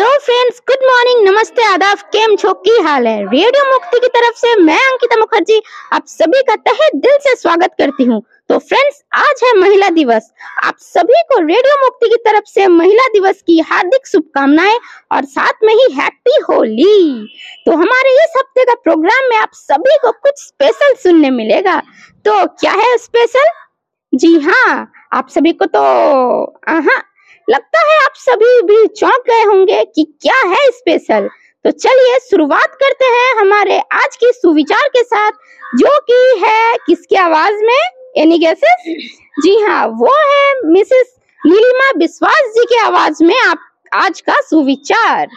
तो friends good morning नमस्ते, आदाब। केम छो? की हाल है? रेडियो मुक्ति की तरफ़ से मैं अंकिता मुखर्जी, आप सभी का तहे दिल से स्वागत करती हूँ। तो फ्रेंड्स आज है महिला दिवस। आप सभी को रेडियो मुक्ति की तरफ़ से महिला दिवस की हार्दिक शुभकामनाएँ और साथ में ही हैप्पी होली तो हमारे इस हफ़्ते का प्रोग्राम में आप सभी को कुछ स्पेशल सुनने मिलेगा। तो क्या है स्पेशल जी हाँ आप सभी को तो हाँ लगता है आप सभी भी चौंक गए होंगे कि क्या है स्पेशल तो चलिए शुरुआत करते हैं हमारे आज की सुविचार के साथ, जो कि है किसकी आवाज़ में? एनी गेसेस जी हाँ वो है मिसेस नीलिमा विश्वास जी की आवाज़ में आप, आज का सुविचार।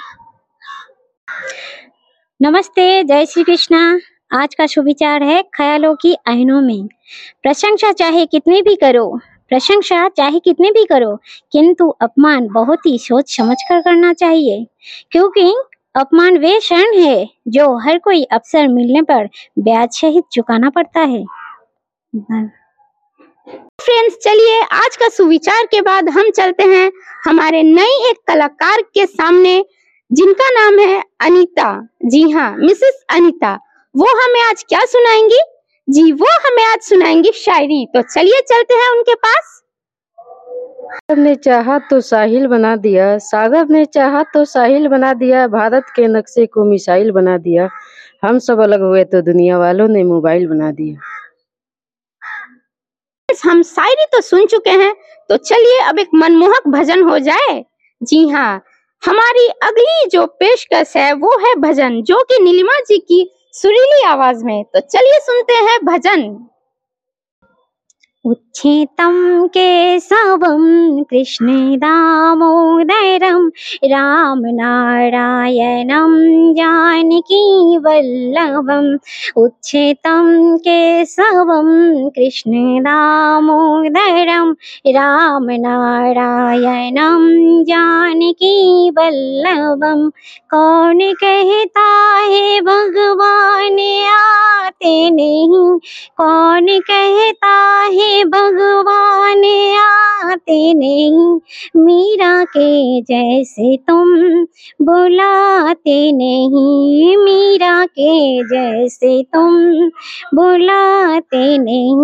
नमस्ते, जय श्री कृष्णा। आज का सुविचार है ख्यालों की आईनों में। प्रशंसा चाहे कितनी भी करो। प्रशंसा चाहे कितने भी करो, किंतु अपमान बहुत ही सोच समझ कर करना चाहिए। क्योंकि अपमान वे क्षण है जो हर कोई अवसर मिलने पर ब्याज सहित चुकाना पड़ता है। फ्रेंड्स चलिए आज का सुविचार के बाद हम चलते हैं हमारे नई एक कलाकार के सामने, जिनका नाम है अनीता। जी हाँ मिसेस अनीता। वो हमें आज क्या सुनाएँगी? जी वो हमें आज सुनाएँगी शायरी। तो चलिए चलते हैं उनके पास। ने चाहा तो साहिल बना दिया। सागर ने चाहा तो साहिल बना दिया। भारत के नक्शे को मिसाइल बना दिया। हम सब अलग हुए तो दुनिया वालों ने मोबाइल बना दिया। हम शायरी तो सुन चुके हैं। तो चलिए अब एक मनमोहक भजन हो जाए। जी हाँ हमारी अगली जो पेशकश है वो है भजन जो कि नीलिमा जी की सुरीली आवाज़ में। तो चलिए सुनते हैं भजन। उच्छेतं केशवं कृष्णदामोदरं रामनारायणं जानकीवल्लभम् उच्छेतं केशवं कृष्णदामोदरं रामनारायणं जानकीवल्लभं कौन कहता है भगवान आते नहीं? कौन कहता है भगवान आते नहीं। मीरा के जैसे तुम बुलाते नहीं। मीरा के जैसे तुम बुलाते नहीं।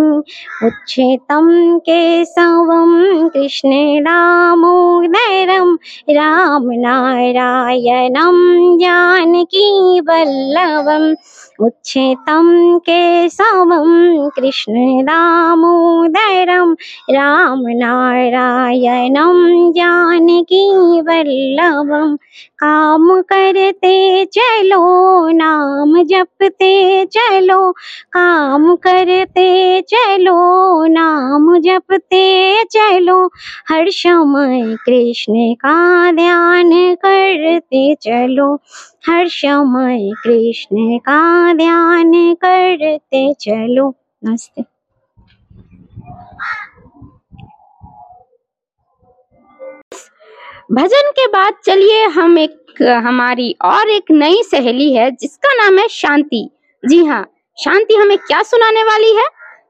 उच्छेतम केशवम, कृष्ण दामोदरम, राम नारायणम, जानकी वल्लभम। उच्छेतं केशवं कृष्णदामोदरं रामनारायणं जानकीवल्लभं काम करते चलो, नाम जपते चलो, काम करते चलो, नाम जपते चलो। हर समय कृष्ण का ध्यान करते चलो। हर समय कृष्ण का ध्यान करते चलो, नमस्ते। भजन के बाद चलिए, हम एक, हमारी और एक नई सहेली है, जिसका नाम है शांति। जी हाँ शांति हमें क्या सुनाने वाली है?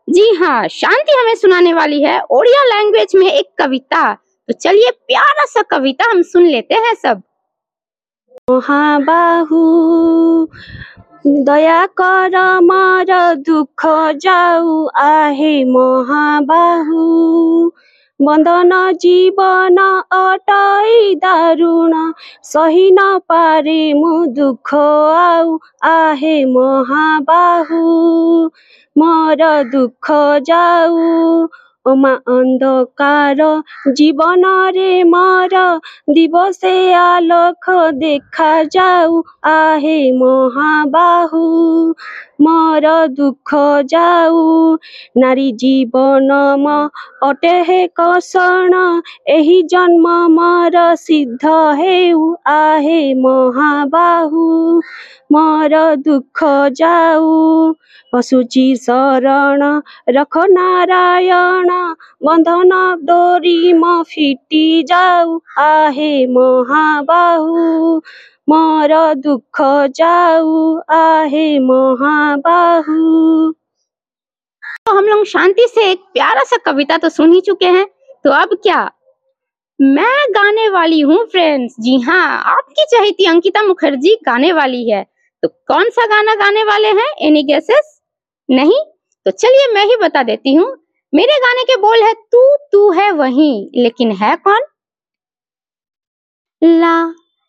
जी हाँ शांति हमें सुनाने वाली है, ओडिया लैंग्वेज में एक कविता। तो चलिए, प्यारा सा कविता हम सुन लेते हैं सब। ମହାବାହୁ ଦୟାକର ମୋର ଦୁଃଖ ଯାଉ ଆହେ ମହାବାହୁ ବନ୍ଦନ ଜୀବନ ଅଟଇ ଦାରୁଣ ସହି ନ ପାରେ ମୁଁ ଦୁଃଖ ଆଉ ଆହେ ମହାବାହୁ ମୋର ଦୁଃଖ ଯାଉ অমা অন্ধকার জীবনরে মর দিবসে আলোক দেখা যাও আহে মহাবাহু। ମୋର ଦୁଃଖ ଯାଉ। ନାରୀ ଜୀବନ ମୋ ଅଟେ ହେ କଷଣ। ଏହି ଜନ୍ମ ମୋର ସିଦ୍ଧ ହେଉ ଆହେ ମହାବାହୁ। ମୋର ଦୁଃଖ ଯାଉ। ପଶୁଛି ଶରଣ ରଖ ନାରାୟଣ। ବନ୍ଧନ ଡୋରି ମୋ ଫିଟି ଯାଉ ଆହେ ମହାବାହୁ। ମୋର ଦୁଃଖ ଯାଉ आहे ମହାବାହୁ तो हम लोग शांति से एक प्यारा सा कविता तो सुन ही चुके हैं तो अब क्या मैं गाने वाली हूँ फ्रेंड्स जी हाँ आपकी चहेती अंकिता मुखर्जी गाने वाली है तो कौन सा गाना गाने वाले हैं एनी गेसेस नहीं तो चलिए मैं ही बता देती हूँ मेरे गाने के बोल है तू तू है वही लेकिन है कौन ला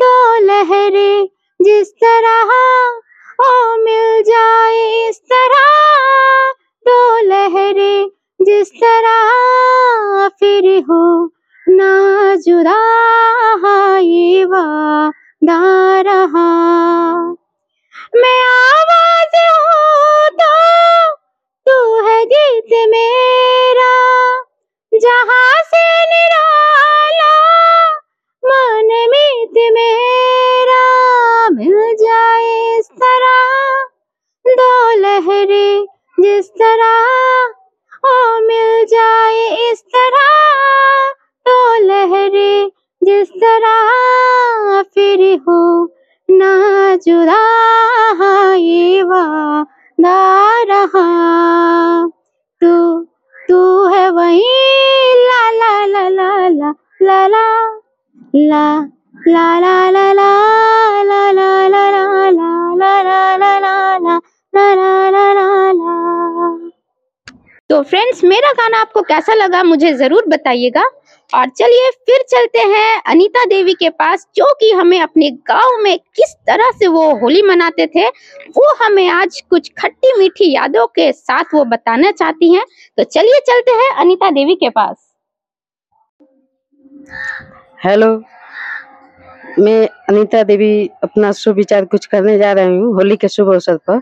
दो लहरें जिस तरह तरह फिर हो ना जुदा ये वादा रहा तू तू है वही ला ला ला ला ला ला ला ला ला ला ला तो फ्रेंड्स मेरा गाना आपको कैसा लगा मुझे ज़रूर बताइएगा। और चलिए फिर चलते हैं अनीता देवी के पास जो कि हमें अपने गाँव में किस तरह से वो होली मनाते थे वो हमें आज कुछ खट्टी मीठी यादों के साथ वो बताना चाहती हैं। तो चलिए चलते हैं अनीता देवी के पास। हेलो मैं अनीता देवी अपना शुभ विचार कुछ करने जा रही हूँ होली के शुभ अवसर पर।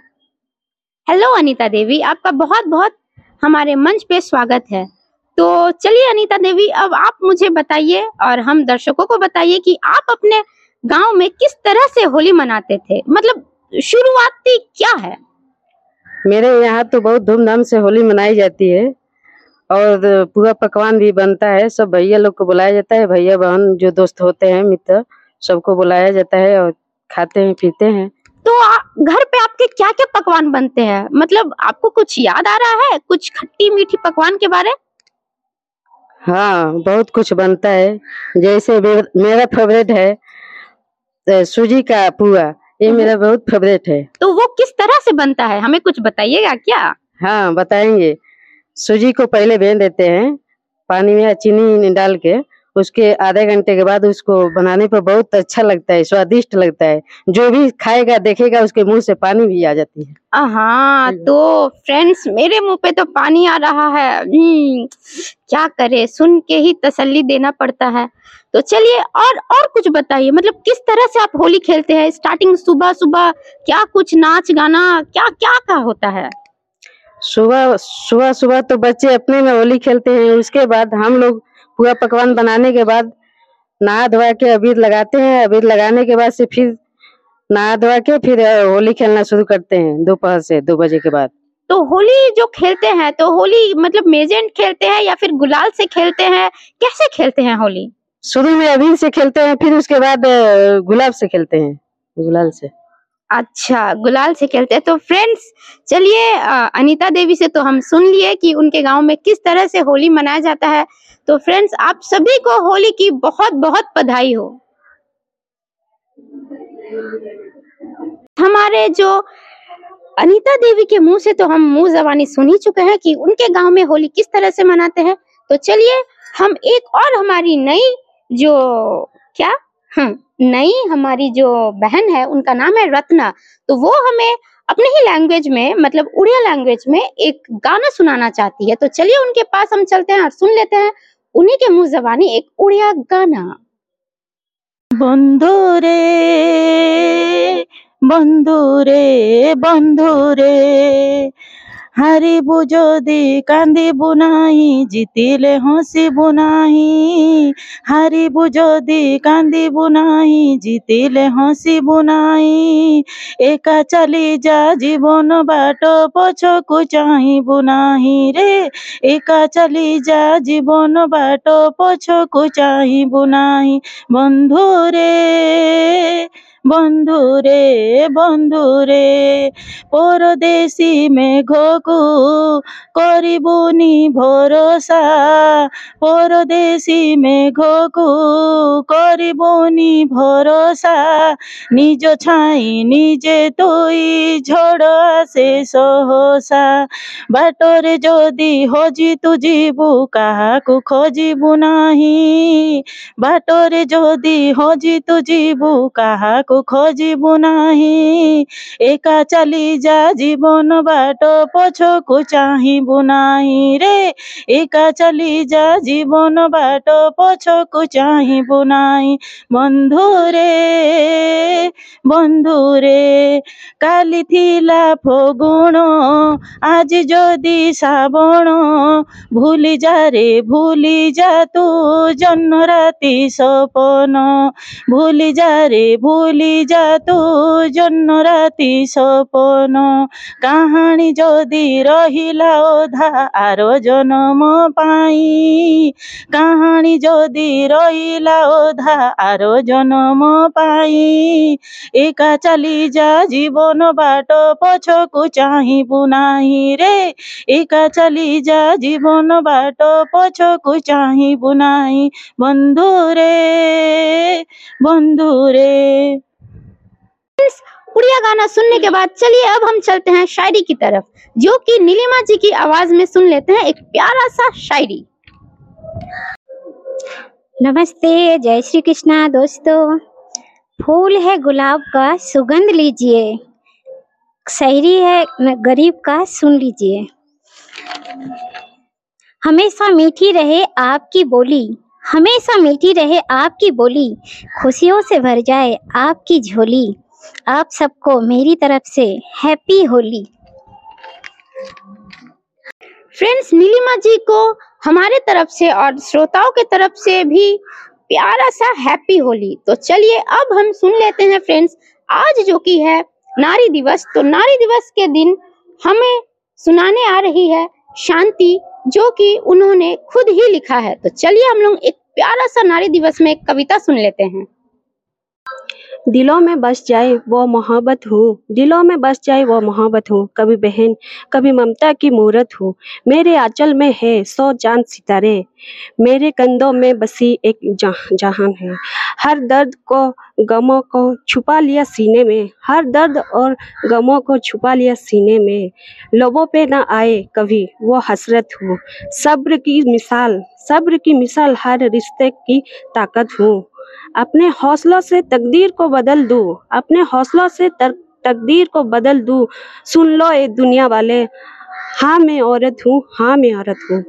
हेलो अनीता देवी आपका बहुत बहुत हमारे मंच पे स्वागत है। तो चलिए अनीता देवी, अब आप मुझे बताइए और हम दर्शकों को बताइए कि आप अपने गाँव में किस तरह से होली मनाते थे? मतलब शुरुआती क्या है? मेरे यहाँ तो बहुत धूमधाम से होली मनाई जाती है और पूरा पकवान भी बनता है, सब भैया लोग को बुलाया जाता है, भैया बहन जो दोस्त होते हैं, मित्र, सबको बुलाया जाता है और खाते हैं, पीते हैं। तो आ, घर पे आपके क्या क्या पकवान बनते हैं? मतलब आपको कुछ याद आ रहा है? कुछ खट्टी मीठी पकवान के बारे? हाँ बहुत कुछ बनता है। जैसे मेरा फेवरेट है सूजी का पुआ। ये हम्म। मेरा बहुत फेवरेट है। तो वो किस तरह से बनता है? हमें कुछ बताइएगा क्या? हाँ बताएँगे। सूजी को पहले बेन देते हैं पानी में चीनी डाल के। उसके आधे घंटे के बाद उसको बनाने पर बहुत अच्छा लगता है स्वादिष्ट लगता है। जो भी खाएगा देखेगा उसके मुँह से पानी भी आ जाती है। हाँ। तो फ्रेंड्स मेरे मुँह पे तो पानी आ रहा है। हम्म, क्या करे? सुन के ही तसल्ली देना पड़ता है। तो चलिए और और कुछ बताइए। मतलब किस तरह से आप होली खेलते हैं? स्टार्टिंग सुबह सुबह क्या कुछ नाच गाना क्या क्या का होता है? सुबह सुबह सुबह तो बच्चे अपने में होली खेलते हैं। उसके बाद हम लोग पूरा पकवान बनाने के बाद नहा धोआ के अबीर लगाते हैं। अबीर लगाने के बाद से फिर नहा धोवा के फिर होली खेलना शुरू करते हैं दोपहर से दो बजे के बाद। तो होली जो खेलते हैं तो होली मतलब मेजेंट खेलते हैं या फिर गुलाल से खेलते हैं? कैसे खेलते हैं होली? शुरू में अबीर से खेलते हैं फिर उसके बाद गुलाब से खेलते हैं गुलाल से। अच्छा गुलाल से खेलते हैं। तो फ्रेंड्स चलिए अनीता देवी से तो हम सुन लिए कि उनके गाँव में किस तरह से होली मनाया जाता है। तो फ्रेंड्स आप सभी को होली की बहुत बहुत बधाई हो। हमारे जो अनीता देवी के मुँह से तो हम मुँह जबानी सुन ही चुके हैं कि उनके गाँव में होली किस तरह से मनाते हैं। तो चलिए, हम एक और हमारी नई जो, क्या? हम्म नई हमारी जो बहन है उनका नाम है रत्ना तो वो हमें अपने ही लैंग्वेज में मतलब उड़िया लैंग्वेज में एक गाना सुनाना चाहती है तो चलिए उनके पास हम चलते हैं और सुन लेते हैं उन्हीं के मुंह जबानी एक उड़िया गाना বন্ধু রে বন্ধু হারিবু যদি কান্দিবু নাই জিতিলে হসিবু নাই হারিবু যদি কান্দিবু নাই জিতিলে হসিবু নাই একা চালি যা জীবন বাট পছকু চাহিবু নাহি রে একা চালি যা জীবন বাট পছকু চাহিবু নাহি বন্ধু রে ନାହିଁ ବନ୍ଧୁରେ ବନ୍ଧୁରେ ବନ୍ଧୁରେ ପରଦେଶୀ ମେଘକୁ କରିବୁନି ଭରସା ପରଦେଶୀ ମେଘକୁ କରିବୁନି ଭରସା ନିଜ ଛାଇ ନିଜେ ତୋଇ ଝଡ଼ ଆସେ ସହସା ବାଟରେ ଯଦି ହଜି ତୁ ଯିବୁ କାହାକୁ ଖୋଜିବୁ ନାହିଁ ବାଟରେ ଯଦି ହଜି ତୁ ଯିବୁ କାହାକୁ ଖୋଜିବୁ ନାହିଁ ଏକା ଚାଲି ଯା ଜୀବନ ବାଟ ପଛକୁ ଚାହିଁବୁ ନାହିଁ ରେ ଏକା ଚାଲି ଯା ଜୀବନ ବାଟ ପଛକୁ ଚାହିଁବୁ ନାହିଁ ବନ୍ଧୁରେ ବନ୍ଧୁରେ କାଲି ଥିଲା ଫଗୁଣ ଆଜି ଯଦି ଶ୍ରାବଣ ଭୁଲି ଯା ରେ ଭୁଲି ଯା ତୁ ଜହ୍ନ ରାତି ସପନ ଭୁଲି ଯା ରେ ଭୁଲି ଯା ତୁ ଜହ୍ନ ରାତି ସପନ କାହାଣୀ ଯଦି ରହିଲା ଅଧା ଆର ଜନମ ପାଇଁ କାହାଣୀ ଯଦି ରହିଲା ଅଧା ଆର ଜନମ ପାଇଁ ଏକା ଚାଲି ଯା ଜୀବନ ବାଟ ପଛକୁ ଚାହିଁବୁ ନାହିଁ ରେ ଏକା ଚାଲି ଯା ଜୀବନ ବାଟ ପଛକୁ ଚାହିଁବୁ ନାହିଁ ବନ୍ଧୁରେ बंधुरे उड़िया गाना सुनने के बाद चलिए अब हम चलते हैं शायरी की तरफ़, जो कि नीलिमा जी की आवाज़ में सुन लेते हैं एक प्यारा सा शायरी। नमस्ते, जय श्री कृष्णा दोस्तों। फूल है गुलाब का, सुगंध लीजिए। शायरी है गरीब का, सुन लीजिए। हमेशा मीठी रहे आपकी बोली। हमेशा मीठी रहे आपकी बोली। खुशियों से भर जाए आपकी झोली। आप सबको मेरी तरफ़ से हैप्पी होली। फ्रेंड्स नीलिमा जी को हमारे तरफ़ से और श्रोताओं के तरफ़ से भी प्यारा सा हैप्पी होली। तो चलिए अब हम सुन लेते हैं फ्रेंड्स आज जो कि है नारी दिवस। तो नारी दिवस के दिन हमें सुनाने आ रही है शांति, जो कि उन्होंने खुद ही लिखा है। तो चलिए हम लोग एक प्यारा सा नारी दिवस में कविता सुन लेते हैं। दिलों में बस जाए वो मोहब्बत हो, दिलों में बस जाए वो मोहब्बत हूँ। कभी बहन, कभी ममता की मूरत हो। मेरे आंचल में है सौ चाँद सितारे। मेरे कंधों में बसी एक जह- जहान है। हर दर्द को, गमों को छुपा लिया सीने में। हर दर्द और गमों को छुपा लिया सीने में। लोगों पे ना आए कभी वो हसरत हो। सब्र की मिसाल, सब्र की मिसाल हर रिश्ते की ताकत हूँ। अपने हौसलों से तकदीर को बदल दूँ अपने हौसलों से तकदीर को बदल दूँ। सुन लो ये दुनिया वाले हाँ मैं औरत हूँ हाँ मैं औरत हूँ।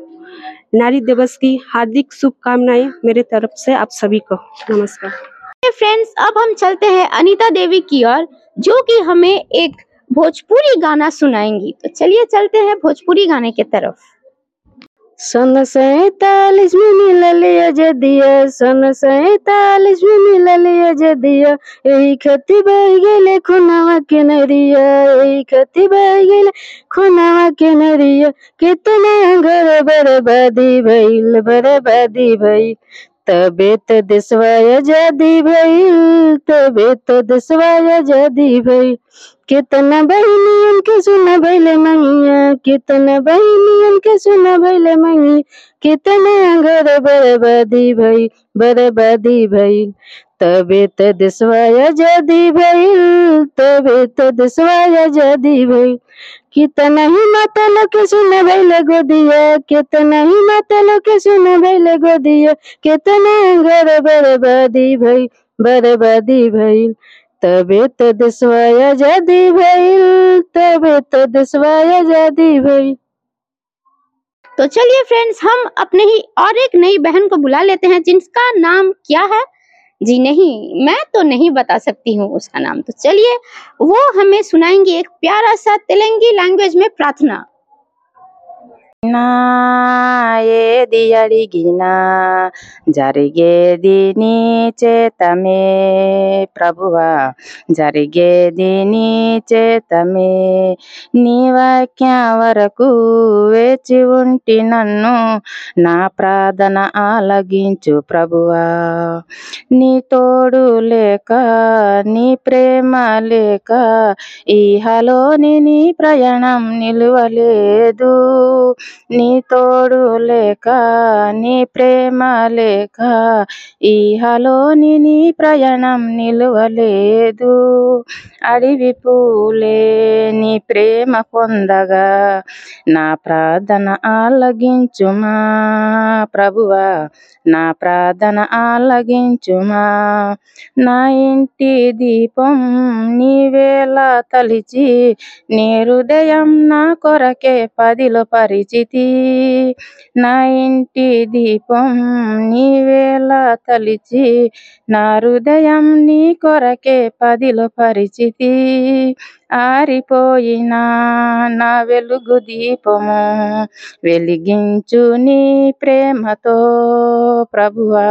नारी दिवस की हार्दिक शुभकामनाएँ मेरे तरफ़ से आप सभी को। नमस्कार। फ्रेंड्स अब हम चलते हैं अनीता देवी की ओर जो कि हमें एक भोजपुरी गाना सुनाएँगी। तो चलिए चलते हैं भोजपुरी गाने की तरफ़। सन सैतालीस में अजदिया सन सैतालीस में मिलल अजदिया यही खती बह गेले, खुनावा के नरिया यही खती बह गेले, खुनावा के नरिया कितना घर बर्बादी भइल बर्बादी भइल। तबे दिसवाया जदी भई भइल तबे जदी भई। कितना बहनियन के सुना भइले मैया, कितना बहनियन के सुना भइले मैया। कितना घर बर्बादी भई, बर्बादी भइल तबे त देशवा आज़ादी भइल तबे त देशवा आज़ादी भइल कितना ही माता लोग के सुना भइले गोदिया कितना ही माता लोग के सुना भइले गोदिया कितना घर बर्बादी भई, बर्बादी भइल तबे त देशवा आज़ादी भइल तबे त देशवा आज़ादी भइल तो चलिए फ्रेंड्स हम अपने ही और एक नई बहन को बुला लेते हैं, जिनका नाम क्या है? जी नहीं, मैं तो नहीं बता सकती हूँ उसका नाम। तो चलिए, वो हमें सुनाएँगी एक प्यारा सा तेलंगी लैंग्वेज में प्रार्थना। నా ఏది అడిగినా జరిగేది నీ చేతమే ప్రభువా. జరిగేది నీ చేతమే నీ వాక్య వరకు వేచి ఉంటి నన్ను నా ప్రార్థన ఆలగించు ప్రభువా. నీ తోడు లేక నీ ప్రేమ లేక ఈహలోని నీ ప్రయాణం నిలువలేదు. నీ తోడు లేక నీ ప్రేమ లేక ఈహలోని నీ ప్రయాణం నిలువలేదు. అడివి పూలే నీ ప్రేమ పొందగా నా ప్రార్థన ఆలగించుమా ప్రభువా నా ప్రార్థన ఆలగించుమా నా ఇంటి దీపం నీవేలా తలిచి నీ హృదయం నా కొరకే పదిలో పరిచి పరిచితి నా ఇంటి దీపం నీవేలా తలిచి నా హృదయం నీ కొరకే పదిల పరిచితి. ఆరిపోయిన నా వెలుగు దీపము వెలిగించు నీ ప్రేమతో ప్రభువా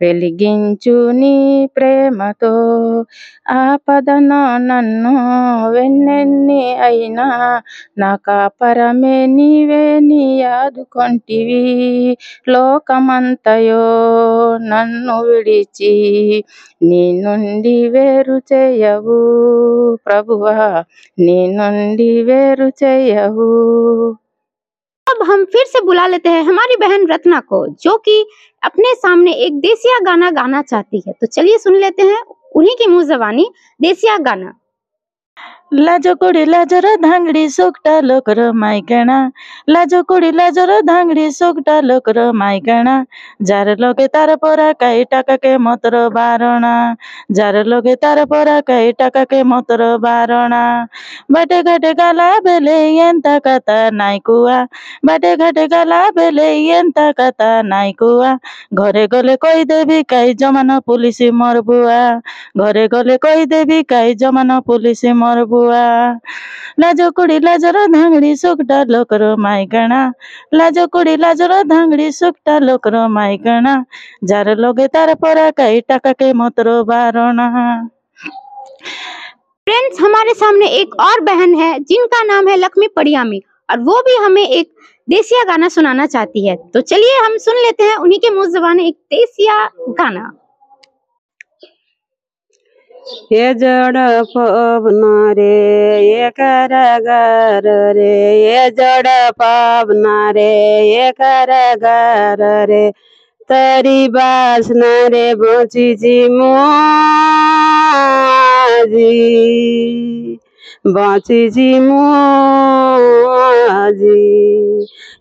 వెలిగించు నీ ప్రేమతో ఆపదన నన్ను వెన్నెన్ని అయినా నా కాపరమే నీవే నీ ఆదుకొంటివి లోకమంతయో నన్ను విడిచి నీ నుండి వేరు చేయవు ప్రభువా. नंदी अब हम फिर से बुला लेते हैं हमारी बहन रत्ना को, जो कि अपने सामने एक देसिया गाना गाना चाहती है। तो चलिए सुन लेते हैं उन्हीं की मुँह जबानी, देसिया गाना। লাজ কুড়ি লাজর ধাঙ্গড়ি সোকটা লোকর মাইকেনা লাজ কুড়ি লাজর ধাঙ্গড়ি সোকটা লোকর মাইকেনা যার লগে তার পরা কাই টাকাকে মতর বারণা যার লগে তার পরা কাই টাকাকে মতর বারণা বাটে ঘাটে গালা বেলে এন্তা কাতা নাই কুয়া বাটে ঘাটে গালা বেলে এন্তা কাতা নাই কুয়া ঘরে গলে কই দেবি কাই জমানো পুলিশ মর বুয়া ঘরে গলে কই দেবি কাই জমানো পুলিশ মর বুয়া બુઆ લાજો કુડી લાજો રો ધાંગડી સુકટા લોકરો लाजो कुड़ी લાજો કુડી લાજો રો ધાંગડી સુકટા લોકરો માય ગણા જાર લોગે તાર પરા કઈ ટકા કે મોતરો બારણા फ्रेंड्स हमारे सामने एक और बहन है, जिनका नाम है लक्ष्मी पड़ियामी, और वो भी हमें एक देसिया गाना सुनाना चाहती है। तो चलिए हम सुन लेते हैं उन्हीं के मुँह जबान एक देसिया गाना। हे जड़ पवना रे ये कारागार रे। ये जड़ पवना रे ये कारागार रे। तरी बासना रे बची जी मुआजी। बची जी मुआजी।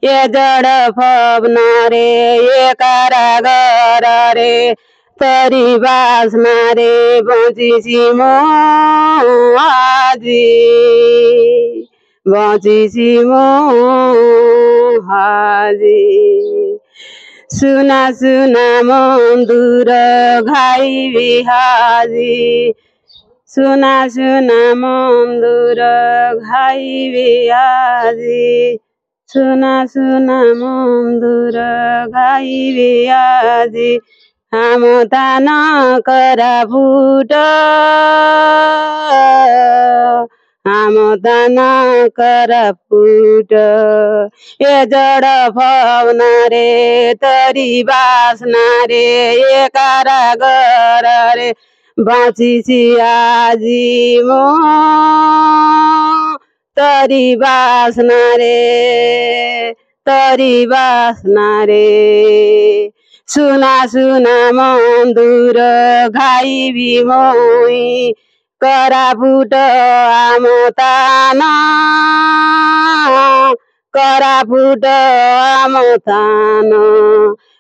ये जड़ पवना रे ये कारागार रे। তোরি বাজনা রে বঞ্চিছি মো আজি বঞ্চিছি মো হাজি সুনা সুনা মন্দুর ঘাই বিহাজি সুনা সুনা মন্দুর ঘাই বিহাজি সুনা সুনা মন্দুর ঘাই বিহাজি हाम त नरापुट हाम त नरापुट एड भउन रे तरि बासना रे एघर रे बाँचिस आज तरी तरिवा रे। ତରି ବାସ୍ନାରେ ସୁନା ସୁନା ମନ୍ଦୁର ଘାଇବି ମୁଇ କରାପୁଟ ଆମ ତାନ କରାପୁଟ ଆମ ତାନ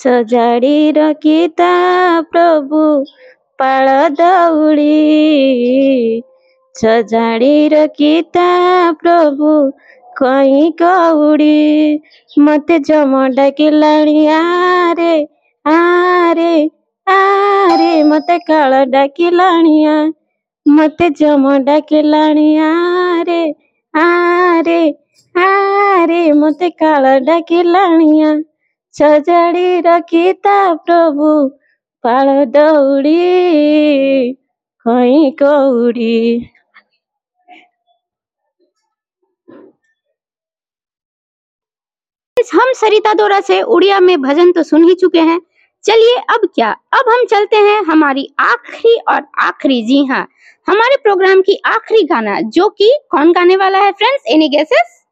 ಸಜಾಡಿ ರಖಿತ ಪ್ರಭು ಪಳದೌಳಿ ಸಜಾಡಿ ರಖಿತ ಪ್ರಭು ಕೈ ಕೌಡಿ ಮತ್ತೆ ಜಮಡಕಿಲಾಣಿ ಆರೆ ಆರೆ ಆರೆ ಮತ್ತೆ ಕಾಳ ಡಾಕಿಲಾಣಿಯ ಮತ್ತೆ ಜಮಡಕಿಲಾಣಿ ಆರೆ ಆರೆ ಆರೆ ಮತ್ತೆ ಕಾಳ ಡಾಕಿಲಾಣಿಯ ଆରେ ମତେ କାଳ ଡାକିଲାଣି ଆ ସଜାଡ଼ି ରଖିତା ପ୍ରଭୁ ପାଳ ଦଉଡ଼ି କଇଁ କଉଡ଼ି Friends, हम सरिता दोरा से उड़िया में भजन तो सुन ही चुके हैं चलिए अब क्या अब हम चलते हैं हमारी आखिरी और आखिरी जी हाँ हमारे प्रोग्राम की आखिरी गाना जो कि कौन गाने वाला है फ्रेंड्स एनी गेसेस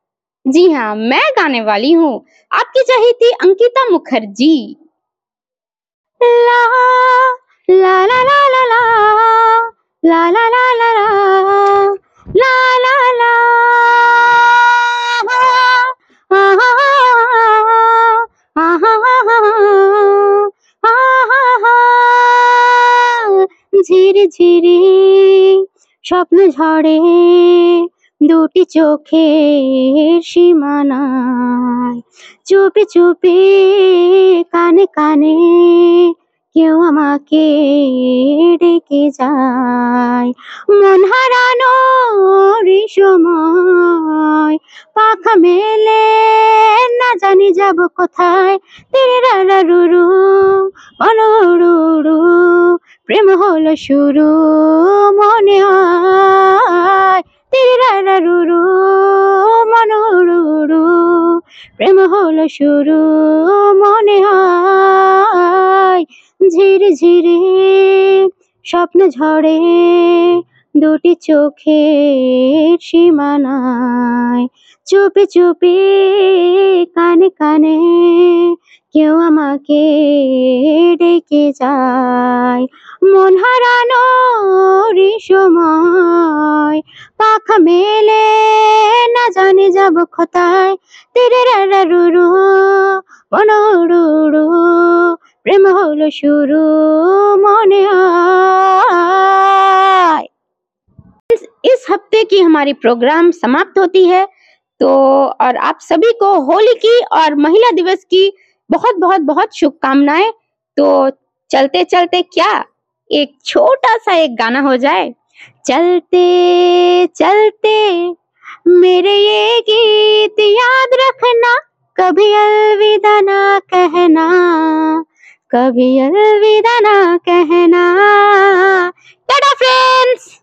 जी हाँ मैं गाने वाली हूँ आपकी चाहिए थी अंकिता मुखर्जी ला ला ला ला ला ला ला ला ला ला ला ला ला ला ঝিরি ঝিরি স্বপ্ন ঝরে দুটি চোখের সীমানায় চুপি চুপি কানে কানে কেউ আমাকে ডেকে যায়। মন হারানো সময়, পাখা মেলে, না জানি যাব কোথায়। তেরে রারা রুরু অনুরুরু প্রেম হলো শুরু মনে হয়। তেরে রারা রুরু মনুরুরু প্রেম হলো শুরু মনে হয় ঝির ঝিরে স্বপ্ন ঝরে। দুটি চোখের সীমানায় চুপি চুপি কানে কানে কেউ আমাকে ডেকে যায়। মন হারানো সময়, পাখা মেলে না জানি যাব কোথায়। তেরে রুরু মনোরুরু প্রেম হলো শুরু মনে হয়। इस हफ़्ते की हमारी प्रोग्राम समाप्त होती है। तो और आप सभी को होली की और महिला दिवस की बहुत बहुत बहुत शुभकामनाएँ। तो चलते चलते क्या एक छोटा सा एक गाना हो जाए। चलते चलते, मेरे ये गीत याद रखना, कभी अलविदा ना कहना, कभी अलविदा ना कहना। फ्रेंड्स!